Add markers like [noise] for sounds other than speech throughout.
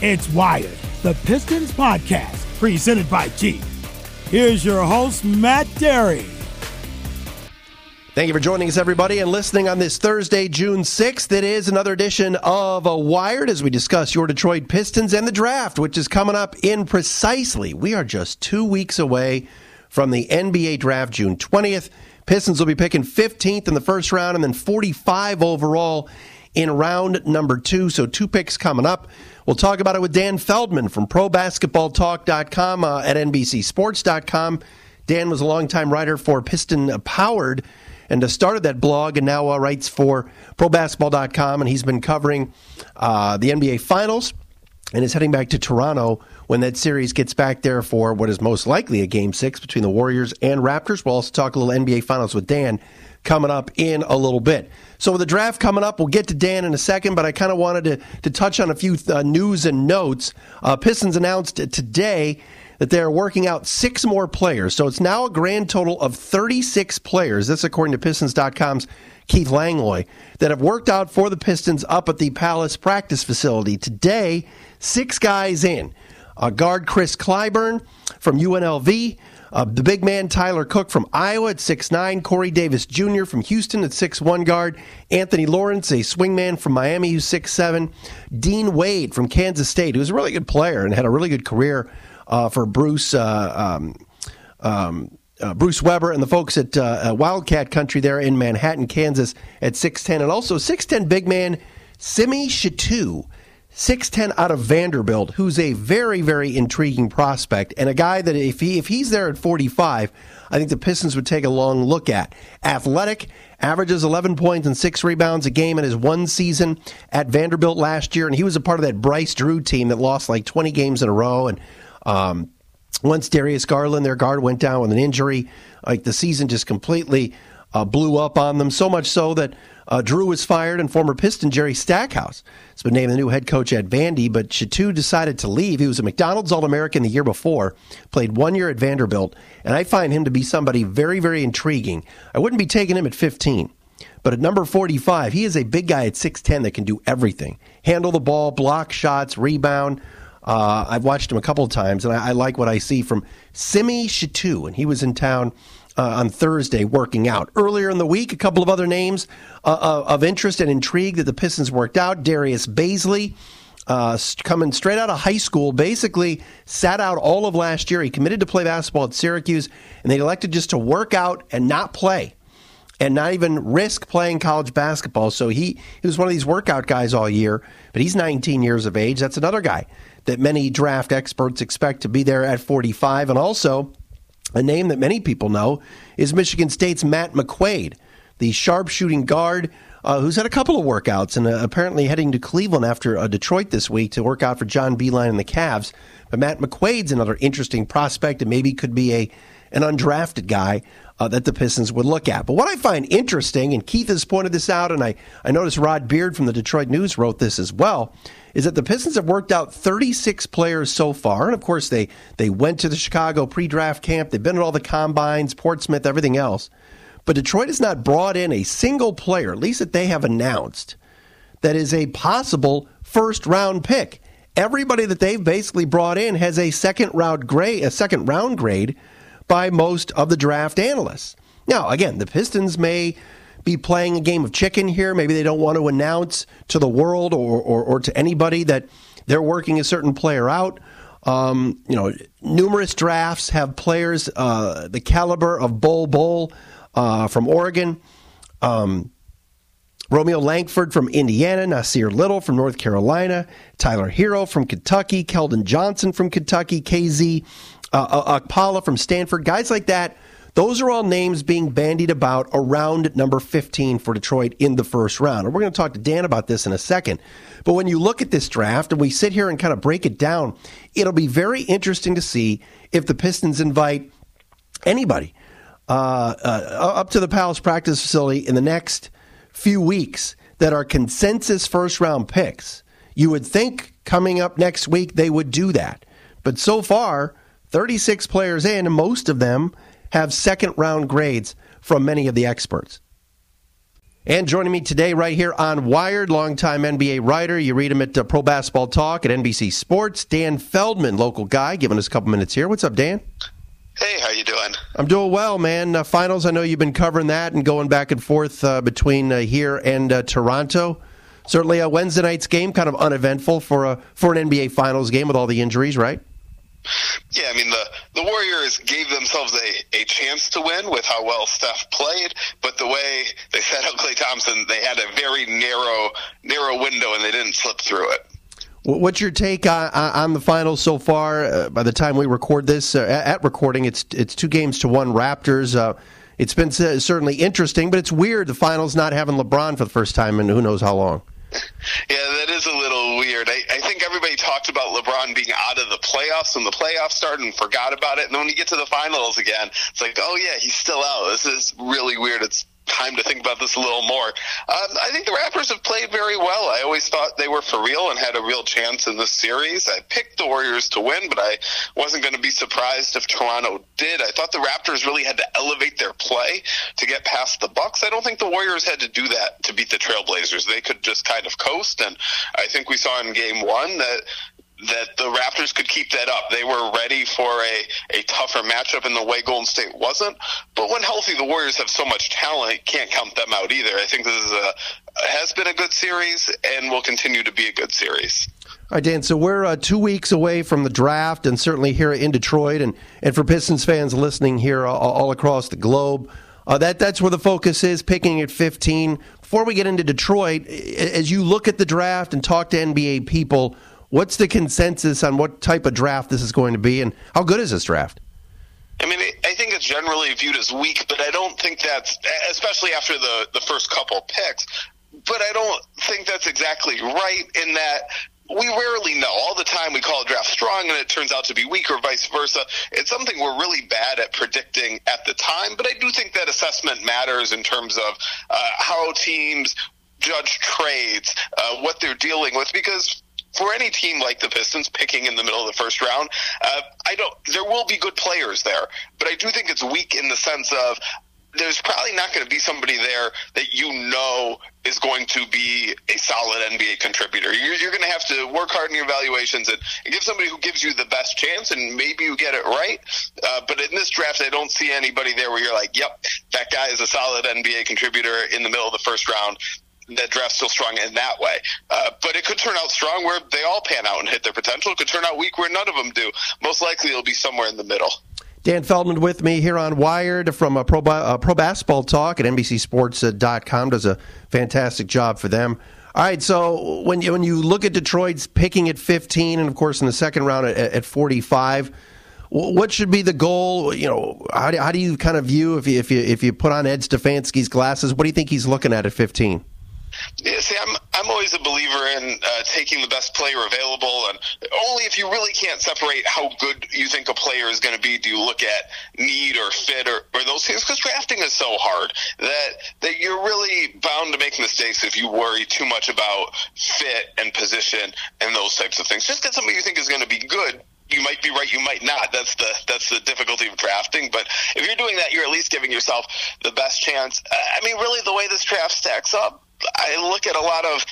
It's Wired, the Pistons podcast, presented by Jeep. Here's your host, Matt Dery. Thank you for joining us, everybody, and listening on this Thursday, June 6th. It is another edition of a Wired as we discuss your Detroit Pistons and the draft, which is coming up in precisely. We are just two weeks away from the NBA draft, June 20th. Pistons will be picking 15th in the first round and then 45 overall in round number two. So, two picks coming up. We'll talk about it with Dan Feldman from ProBasketballTalk.com uh, at NBCSports.com. Dan was a longtime writer for Piston Powered and started that blog and now uh, writes for ProBasketball.com. And he's been covering uh, the NBA Finals and is heading back to Toronto when that series gets back there for what is most likely a game six between the Warriors and Raptors. We'll also talk a little NBA Finals with Dan coming up in a little bit. So with the draft coming up, we'll get to Dan in a second, but I kind of wanted to, to touch on a few uh, news and notes. Uh, Pistons announced today that they're working out six more players. So it's now a grand total of 36 players. This according to Pistons.com's Keith Langlois that have worked out for the Pistons up at the Palace practice facility. Today, six guys in. Uh, guard Kris Clyburn from UNLV, uh, the big man Tyler Cook from Iowa at six nine, Corey Davis Jr. from Houston at six one guard, Anthony Lawrence, a swingman from Miami who's six seven, Dean Wade from Kansas State, who's a really good player and had a really good career uh, for Bruce. Uh, um, um, uh, Bruce Weber and the folks at uh, Wildcat Country there in Manhattan, Kansas at 6'10. And also 6'10 big man Simi Shittu 6'10 out of Vanderbilt, who's a very, very intriguing prospect and a guy that if he if he's there at 45, I think the Pistons would take a long look at. Athletic, averages 11 points and 6 rebounds a game in his one season at Vanderbilt last year and he was a part of that Bryce Drew team that lost like 20 games in a row and um, once Darius Garland, their guard, went down with an injury, like the season just completely uh, blew up on them. So much so that uh, Drew was fired, and former Piston Jerry Stackhouse has been named the new head coach at Vandy. But Shittu decided to leave. He was a McDonald's All American the year before, played one year at Vanderbilt, and I find him to be somebody very, very intriguing. I wouldn't be taking him at 15. But at number 45, he is a big guy at 6'10 that can do everything handle the ball, block shots, rebound. Uh, I've watched him a couple of times, and I, I like what I see from Simi Shittu, and he was in town uh, on Thursday working out. Earlier in the week, a couple of other names uh, uh, of interest and intrigue that the Pistons worked out. Darius Bazley. Uh, coming straight out of high school, basically sat out all of last year. He committed to play basketball at Syracuse, and they elected just to work out and not play and not even risk playing college basketball. So he, he was one of these workout guys all year, but he's 19 years of age. That's another guy that many draft experts expect to be there at 45. And also, a name that many people know is Michigan State's Matt McQuaid, the sharpshooting guard uh, who's had a couple of workouts and uh, apparently heading to Cleveland after uh, Detroit this week to work out for John Beilein and the Cavs. But Matt McQuaid's another interesting prospect and maybe could be a an undrafted guy uh, that the Pistons would look at. But what I find interesting, and Keith has pointed this out, and I, I noticed Rod Beard from the Detroit News wrote this as well, is that the Pistons have worked out 36 players so far. And of course, they, they went to the Chicago pre draft camp, they've been at all the combines, Portsmouth, everything else. But Detroit has not brought in a single player, at least that they have announced, that is a possible first round pick. Everybody that they've basically brought in has a second round grade, a second round grade by most of the draft analysts. Now, again, the Pistons may be playing a game of chicken here. Maybe they don't want to announce to the world or, or, or to anybody that they're working a certain player out. Um, you know, numerous drafts have players uh, the caliber of Bol Bol uh, from Oregon, um, Romeo Langford from Indiana, Nassir Little from North Carolina, Tyler Herro from Kentucky, Keldon Johnson from Kentucky, KZ uh, Okpala from Stanford, guys like that those are all names being bandied about around number 15 for Detroit in the first round. And we're going to talk to Dan about this in a second. But when you look at this draft and we sit here and kind of break it down, it'll be very interesting to see if the Pistons invite anybody uh, uh, up to the Palace practice facility in the next few weeks that are consensus first round picks. You would think coming up next week they would do that. But so far, 36 players in, and most of them have second round grades from many of the experts. And joining me today, right here on Wired, longtime NBA writer. You read him at uh, Pro Basketball Talk at NBC Sports. Dan Feldman, local guy, giving us a couple minutes here. What's up, Dan? Hey, how you doing? I'm doing well, man. Uh, finals, I know you've been covering that and going back and forth uh, between uh, here and uh, Toronto. Certainly, a Wednesday night's game, kind of uneventful for a for an NBA Finals game with all the injuries, right? Yeah, I mean the the Warriors gave themselves a, a chance to win with how well Steph played, but the way they set up Klay Thompson, they had a very narrow narrow window and they didn't slip through it. What's your take on, on the finals so far? Uh, by the time we record this, uh, at recording, it's it's two games to one Raptors. Uh, it's been certainly interesting, but it's weird the finals not having LeBron for the first time in who knows how long. Yeah, that is a little weird. I, I think everybody talked about LeBron being out of the playoffs when the playoffs started and forgot about it. And then when you get to the finals again, it's like, oh yeah, he's still out. This is really weird. It's time to think about this a little more. Um, I think the Raptors have played very well. I always thought they were for real and had a real chance in this series. I picked the Warriors to win, but I wasn't going to be surprised if Toronto did. I thought the Raptors really had to elevate their play to get past the Bucks. I don't think the Warriors had to do that to beat the Trailblazers. They could just kind of coast, and I think we saw in Game One that that the Raptors could keep that up. They were ready for a, a tougher matchup in the way Golden State wasn't. But when healthy, the Warriors have so much talent, can't count them out either. I think this is a has been a good series and will continue to be a good series. All right, Dan. So we're uh, two weeks away from the draft, and certainly here in Detroit, and, and for Pistons fans listening here all, all across the globe, uh, that that's where the focus is. Picking at 15. Before we get into Detroit, as you look at the draft and talk to NBA people, What's the consensus on what type of draft this is going to be, and how good is this draft? I mean, I think it's generally viewed as weak, but I don't think that's, especially after the, the first couple picks, but I don't think that's exactly right in that we rarely know. All the time we call a draft strong and it turns out to be weak or vice versa. It's something we're really bad at predicting at the time, but I do think that assessment matters in terms of uh, how teams judge trades, uh, what they're dealing with, because for any team like the Pistons picking in the middle of the first round, uh, I don't. There will be good players there, but I do think it's weak in the sense of there's probably not going to be somebody there that you know is going to be a solid NBA contributor. You're, you're going to have to work hard in your evaluations and, and, give somebody who gives you the best chance, and maybe you get it right. Uh, but in this draft, I don't see anybody there where you're like, yep, that guy is a solid NBA contributor in the middle of the first round that draft still strong in that way. Uh, but it could turn out strong where they all pan out and hit their potential. It could turn out weak where none of them do. Most likely it'll be somewhere in the middle. Dan Feldman with me here on Wired from a pro, uh, pro basketball talk at NBCSports.com. Does a fantastic job for them. All right, so when you, when you look at Detroit's picking at 15, and of course in the second round at, at 45, what should be the goal? You know, how do, how do you kind of view if you, if you if you put on Ed Stefanski's glasses? What do you think he's looking at at 15? Yeah, see, I'm I'm always a believer in uh, taking the best player available, and only if you really can't separate how good you think a player is going to be, do you look at need or fit or, or those things. Because drafting is so hard that that you're really bound to make mistakes if you worry too much about fit and position and those types of things. Just get somebody you think is going to be good you might be right, you might not. That's the that's the difficulty of drafting. But if you're doing that, you're at least giving yourself the best chance. I mean, really, the way this draft stacks up, I look at a lot of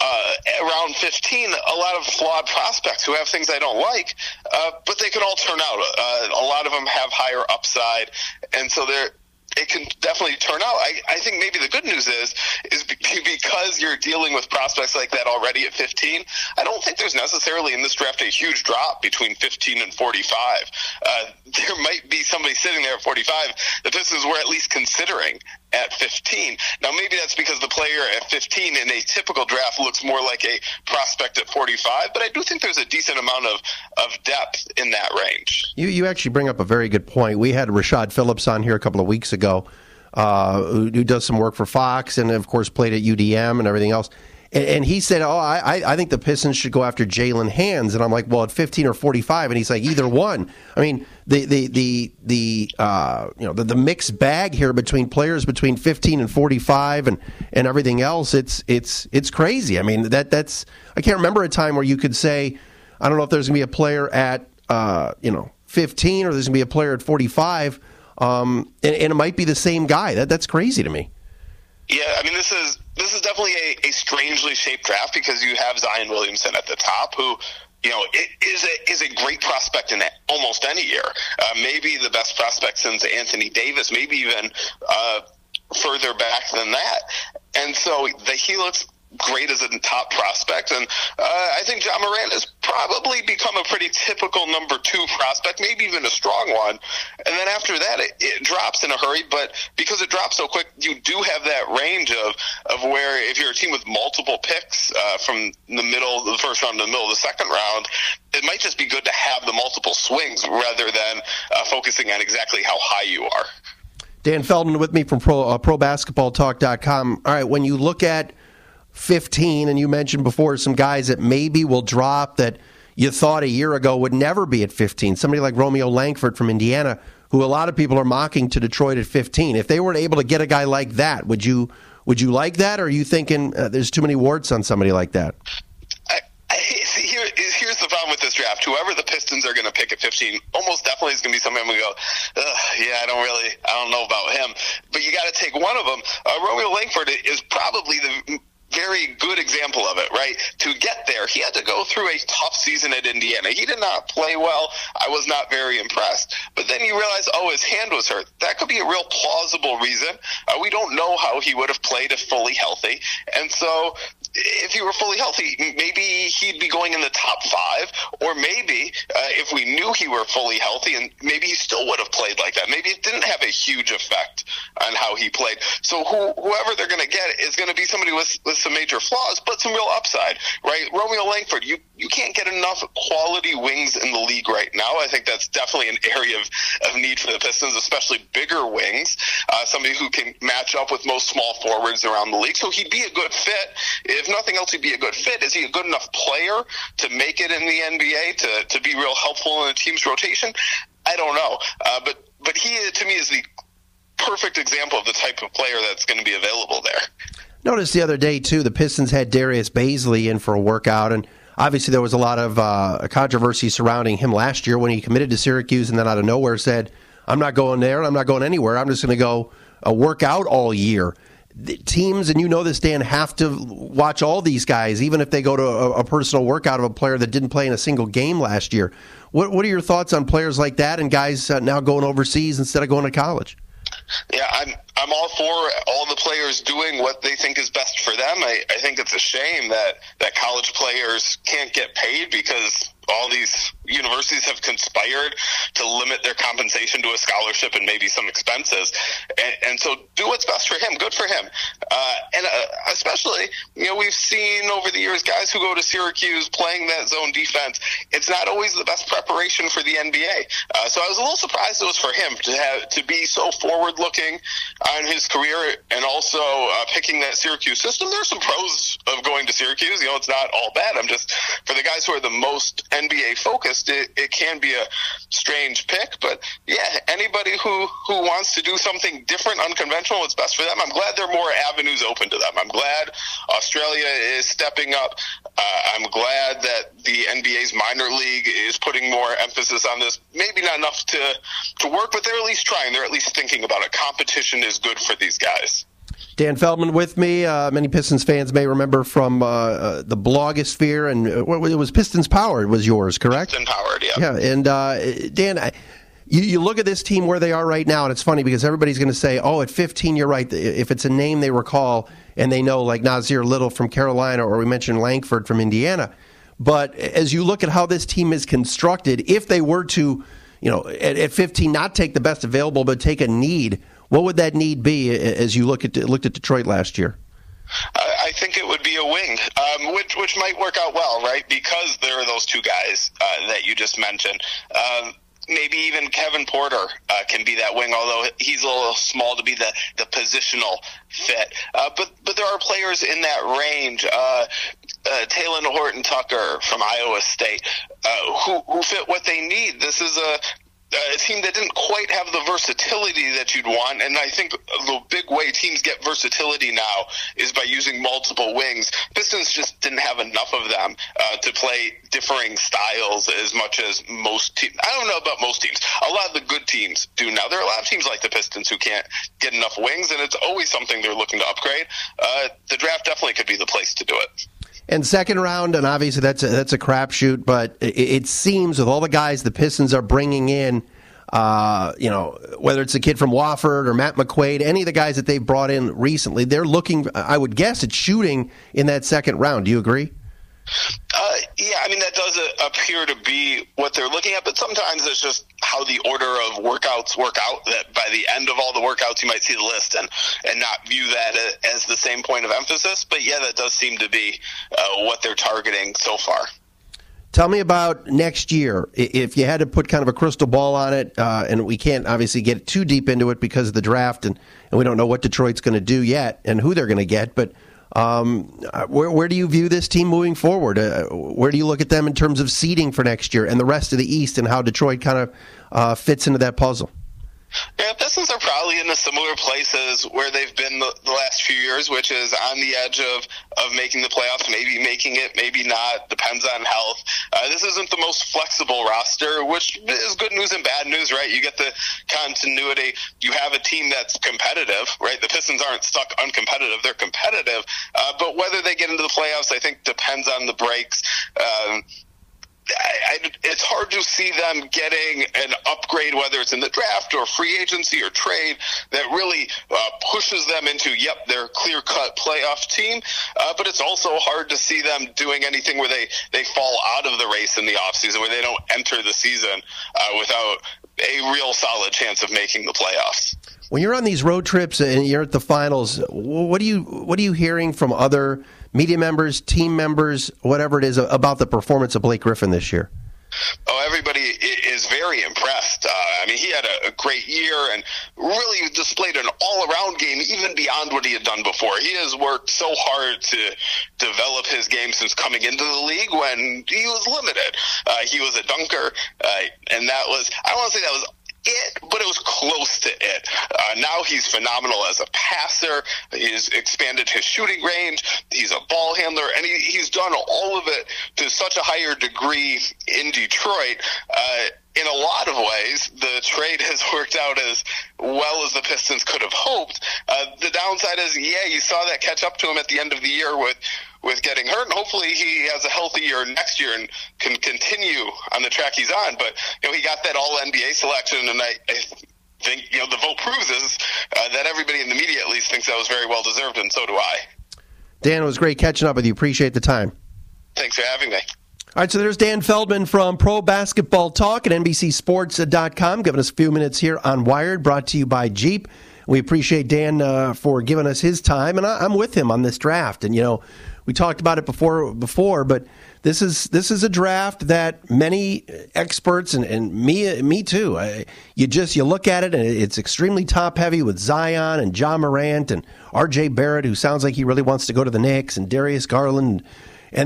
uh, around 15, a lot of flawed prospects who have things I don't like, uh, but they can all turn out. Uh, a lot of them have higher upside, and so they're it can definitely turn out. I, I think maybe the good news is is [laughs] because you're dealing with prospects like that already at 15. I don't think there's necessarily in this draft a huge drop between 15 and 45. Uh, [laughs] there might be somebody sitting there at 45 that this is were at least considering at 15. Now, maybe that's player at 15 in a typical draft looks more like a prospect at 45, but I do think there's a decent amount of, of depth in that range. You, you actually bring up a very good point. We had Rashad Phillips on here a couple of weeks ago, uh, who, who does some work for Fox and, of course, played at UDM and everything else. And, and he said, "Oh, I, I think the Pistons should go after Jaylen Hands." And I'm like, "Well, at 15 or 45," and he's like, "Either one." I mean, the the the the uh, you know the, the mixed bag here between players between 15 and 45 and and everything else. It's it's it's crazy. I mean, that that's I can't remember a time where you could say, I don't know if there's going to be a player at uh, you know 15 or there's going to be a player at 45, um, and, and it might be the same guy. That that's crazy to me. Yeah, I mean this is this is definitely a, a strangely shaped draft because you have Zion Williamson at the top, who you know, is a is a great prospect in almost any year. Uh, maybe the best prospect since Anthony Davis, maybe even uh, further back than that. And so the, he looks great as a top prospect. And uh, I think Ja Morant has probably become a pretty typical number two prospect, maybe even a strong one. And then after that, it, it drops in a hurry. But because it drops so quick, you do have that range of, of where if you're a team with multiple picks uh, from the middle, the first round to the middle of the second round, it might just be good to have the multiple swings rather than uh, focusing on exactly how high you are. Dan Feldman with me from Pro, uh, ProBasketballTalk.com. All right, when you look at 15, and you mentioned before some guys that maybe will drop that you thought a year ago would never be at 15. Somebody like Romeo Langford from Indiana, who a lot of people are mocking to Detroit at 15. If they were able to get a guy like that, would you would you like that, or are you thinking uh, there's too many warts on somebody like that? Here's the problem with this draft. Whoever the Pistons are going to pick at 15, almost definitely is going to be somebody we go, yeah, I don't really, I don't know about him. But you got to take one of them. Uh, Romeo Langford is probably the very good example of it, right? To get there, he had to go through a tough season at Indiana. He did not play well. I was not very impressed. But then you realize, oh, his hand was hurt. That could be a real plausible reason. Uh, we don't know how he would have played if fully healthy. And so if he were fully healthy, maybe he'd be going in the top five, or maybe uh, if we knew he were fully healthy, and maybe he still would have played like that. Maybe it didn't have a huge effect on how he played. So who, whoever they're going to get is going to be somebody with, with some major flaws, but some real upside, right? Romeo Langford, you you can't get enough quality wings in the league right now. I think that's definitely an area of, of need for the Pistons, especially bigger wings, uh, somebody who can match up with most small forwards around the league. So he'd be a good fit. If nothing else, he'd be a good fit. Is he a good enough player to make it in the NBA to, to be real helpful in a team's rotation? I don't know. Uh, but but he to me is the perfect example of the type of player that's going to be available there. Notice the other day too, the Pistons had Darius Bazley in for a workout, and obviously there was a lot of uh, controversy surrounding him last year when he committed to Syracuse, and then out of nowhere said, "I'm not going there. I'm not going anywhere. I'm just going to go uh, work out all year." The teams, and you know this, Dan, have to watch all these guys, even if they go to a, a, personal workout of a player that didn't play in a single game last year. What, what are your thoughts on players like that and guys uh, now going overseas instead of going to college? Yeah, I'm I'm all for all the players doing what they think is best for them. I, I think it's a shame that that college players can't get paid because all these universities have conspired to limit their compensation to a scholarship and maybe some expenses. And, and so do what's best for him. Good for him. Uh, and uh, especially, you know, we've seen over the years guys who go to Syracuse playing that zone defense. It's not always the best preparation for the NBA. Uh, so I was a little surprised it was for him to have to be so forward looking on his career and also uh, picking that Syracuse system. There's some pros of going to Syracuse. You know, it's not all bad. I'm just for the guys who are the most NBA focused, it, it can be a strange pick. But yeah, anybody who, who wants to do something different, unconventional, it's best for them. I'm glad there are more avenues open to them. I'm glad Australia is stepping up. Uh, I'm glad that the NBA's minor league is putting more emphasis on this. Maybe not enough to, to work, but they're at least trying. They're at least thinking about it. Competition is good for these guys. Dan Feldman with me. Uh, many Pistons fans may remember from uh, uh, the blogosphere, and uh, it was Pistons Powered was yours, correct? Pistons Powered, yeah. Yeah, and uh, Dan, you, you, look at this team where they are right now, and it's funny because everybody's going to say, "Oh, at 15, you're right." If it's a name they recall and they know, like Nassir Little from Carolina, or we mentioned Langford from Indiana. But as you look at how this team is constructed, if they were to, you know, at, at 15, not take the best available, but take a need what would that need be as you look at looked at Detroit last year? I think it would be a wing, um, which which might work out well, right? Because there are those two guys uh, that you just mentioned. Um, maybe even Kevin Porter uh, can be that wing, although he's a little small to be the, the positional fit. Uh, but but there are players in that range. Uh, uh, Talen Horton Tucker from Iowa State, uh, who who fit what they need. This is a a team that didn't quite have the versatility that you'd want. And I think the big way teams get versatility now is by using multiple wings. Pistons just didn't have enough of them uh, to play differing styles as much as most teams. I don't know about most teams. A lot of the good teams do now. There are a lot of teams like the Pistons who can't get enough wings, and it's always something they're looking to upgrade. Uh, the draft definitely could be the place to do it. And second round, and obviously that's a, that's a crapshoot, but it, it, seems with all the guys the Pistons are bringing in, uh, you know, whether it's a kid from Wofford or Matt McQuaid, any of the guys that they've brought in recently, they're looking, I would guess, at shooting in that second round. Do you agree? Uh, yeah, I mean that does appear to be what they're looking at, but sometimes it's just how the order of workouts work out. That by the end of all the workouts, you might see the list and and not view that as the same point of emphasis. But yeah, that does seem to be uh, what they're targeting so far. Tell me about next year. If you had to put kind of a crystal ball on it, uh, and we can't obviously get too deep into it because of the draft, and, and we don't know what Detroit's going to do yet and who they're going to get, but um, where, where do you view this team moving forward? Uh, where do you look at them in terms of seeding for next year and the rest of the East and how Detroit kind of uh, fits into that puzzle? Yeah, Pistons are probably in the similar places where they've been the, the, last few years, which is on the edge of, of making the playoffs, maybe making it, maybe not, depends on health. Uh, this isn't the most flexible roster, which is good news and bad news, right? You get the continuity. You have a team that's competitive, right? The Pistons aren't stuck uncompetitive. They're competitive. Uh, but whether they get into the playoffs, I think depends on the breaks. Um, I, I, it's hard to see them getting an upgrade, whether it's in the draft or free agency or trade, that really uh, pushes them into, yep, they're clear cut playoff team. Uh, but it's also hard to see them doing anything where they, they fall out of the race in the offseason, where they don't enter the season uh, without a real solid chance of making the playoffs. When you're on these road trips and you're at the finals, what do you what are you hearing from other media members, team members, whatever it is, about the performance of Blake Griffin this year? Oh, everybody is very impressed. Uh, I mean, he had a, great year and really displayed an all-around game, even beyond what he had done before. He has worked so hard to develop his game since coming into the league when he was limited. Uh, he was a dunker, uh, and that was I don't want to say that was it, but it was close to it. Uh, now he's phenomenal as a passer. He's expanded his shooting range. He's a ball handler, and he, he's done all of it to such a higher degree in Detroit. Uh, in a lot of ways, the trade [laughs] has worked out as well as the Pistons could have hoped. Uh, the downside is, yeah, you saw that catch up to him at the end of the year with with getting hurt, and hopefully he has a healthy year next year and can continue on the track he's on. But you know, he got that All NBA selection, and I, I think you know the vote proves is uh, that everybody in the media at least thinks that was very well deserved, and so do I. Dan, it was great catching up with you. Appreciate the time. Thanks for having me. All right, so there's Dan Feldman from Pro Basketball Talk at NBCSports.com, giving us a few minutes here on Wired, brought to you by Jeep. We appreciate Dan uh, for giving us his time, and I, am with him on this draft. And you know, we talked about it before, before, but this is this is a draft that many experts and, and me me too. I, you just you look at it and it's extremely top heavy with Zion and Ja Morant and R.J. Barrett, who sounds like he really wants to go to the Knicks, and Darius Garland. And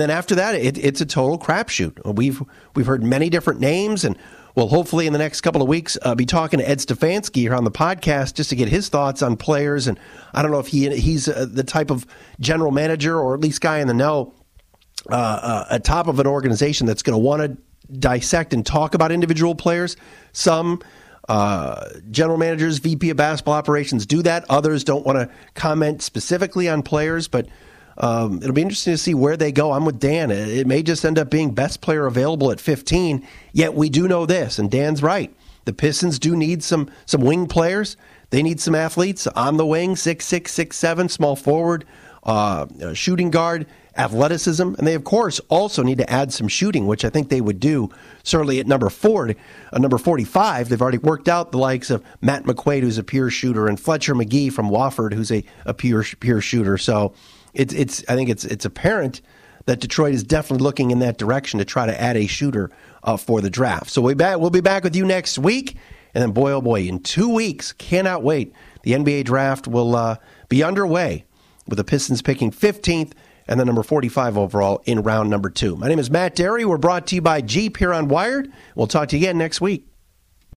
then after that, it, it's a total crapshoot. We've we've heard many different names, and we'll hopefully in the next couple of weeks uh, be talking to Ed Stefanski here on the podcast just to get his thoughts on players. And I don't know if he he's uh, the type of general manager or at least guy in the know uh, uh at top of an organization that's going to want to dissect and talk about individual players. Some uh, general managers, VP of basketball operations do that. Others don't want to comment specifically on players, but um, it'll be interesting to see where they go. I'm with Dan. It may just end up being best player available at 15. Yet we do know this, and Dan's right. The Pistons do need some some wing players. They need some athletes on the wing, six six six seven, small forward, uh, shooting guard, athleticism, and they of course also need to add some shooting, which I think they would do. Certainly at number four, uh, number forty-five, they've already worked out the likes of Matt McQuaid, who's a pure shooter, and Fletcher Magee from Wofford, who's a, a pure pure shooter. So it's it's I think it's it's apparent that Detroit is definitely looking in that direction to try to add a shooter uh, for the draft. So we back, we'll be back with you next week, and then boy oh boy, in two weeks, cannot wait. The NBA draft will uh, be underway with the Pistons picking 15th and the number 45 overall in round number two. My name is Matt Dery. We're brought to you by Jeep here on Wired. We'll talk to you again next week.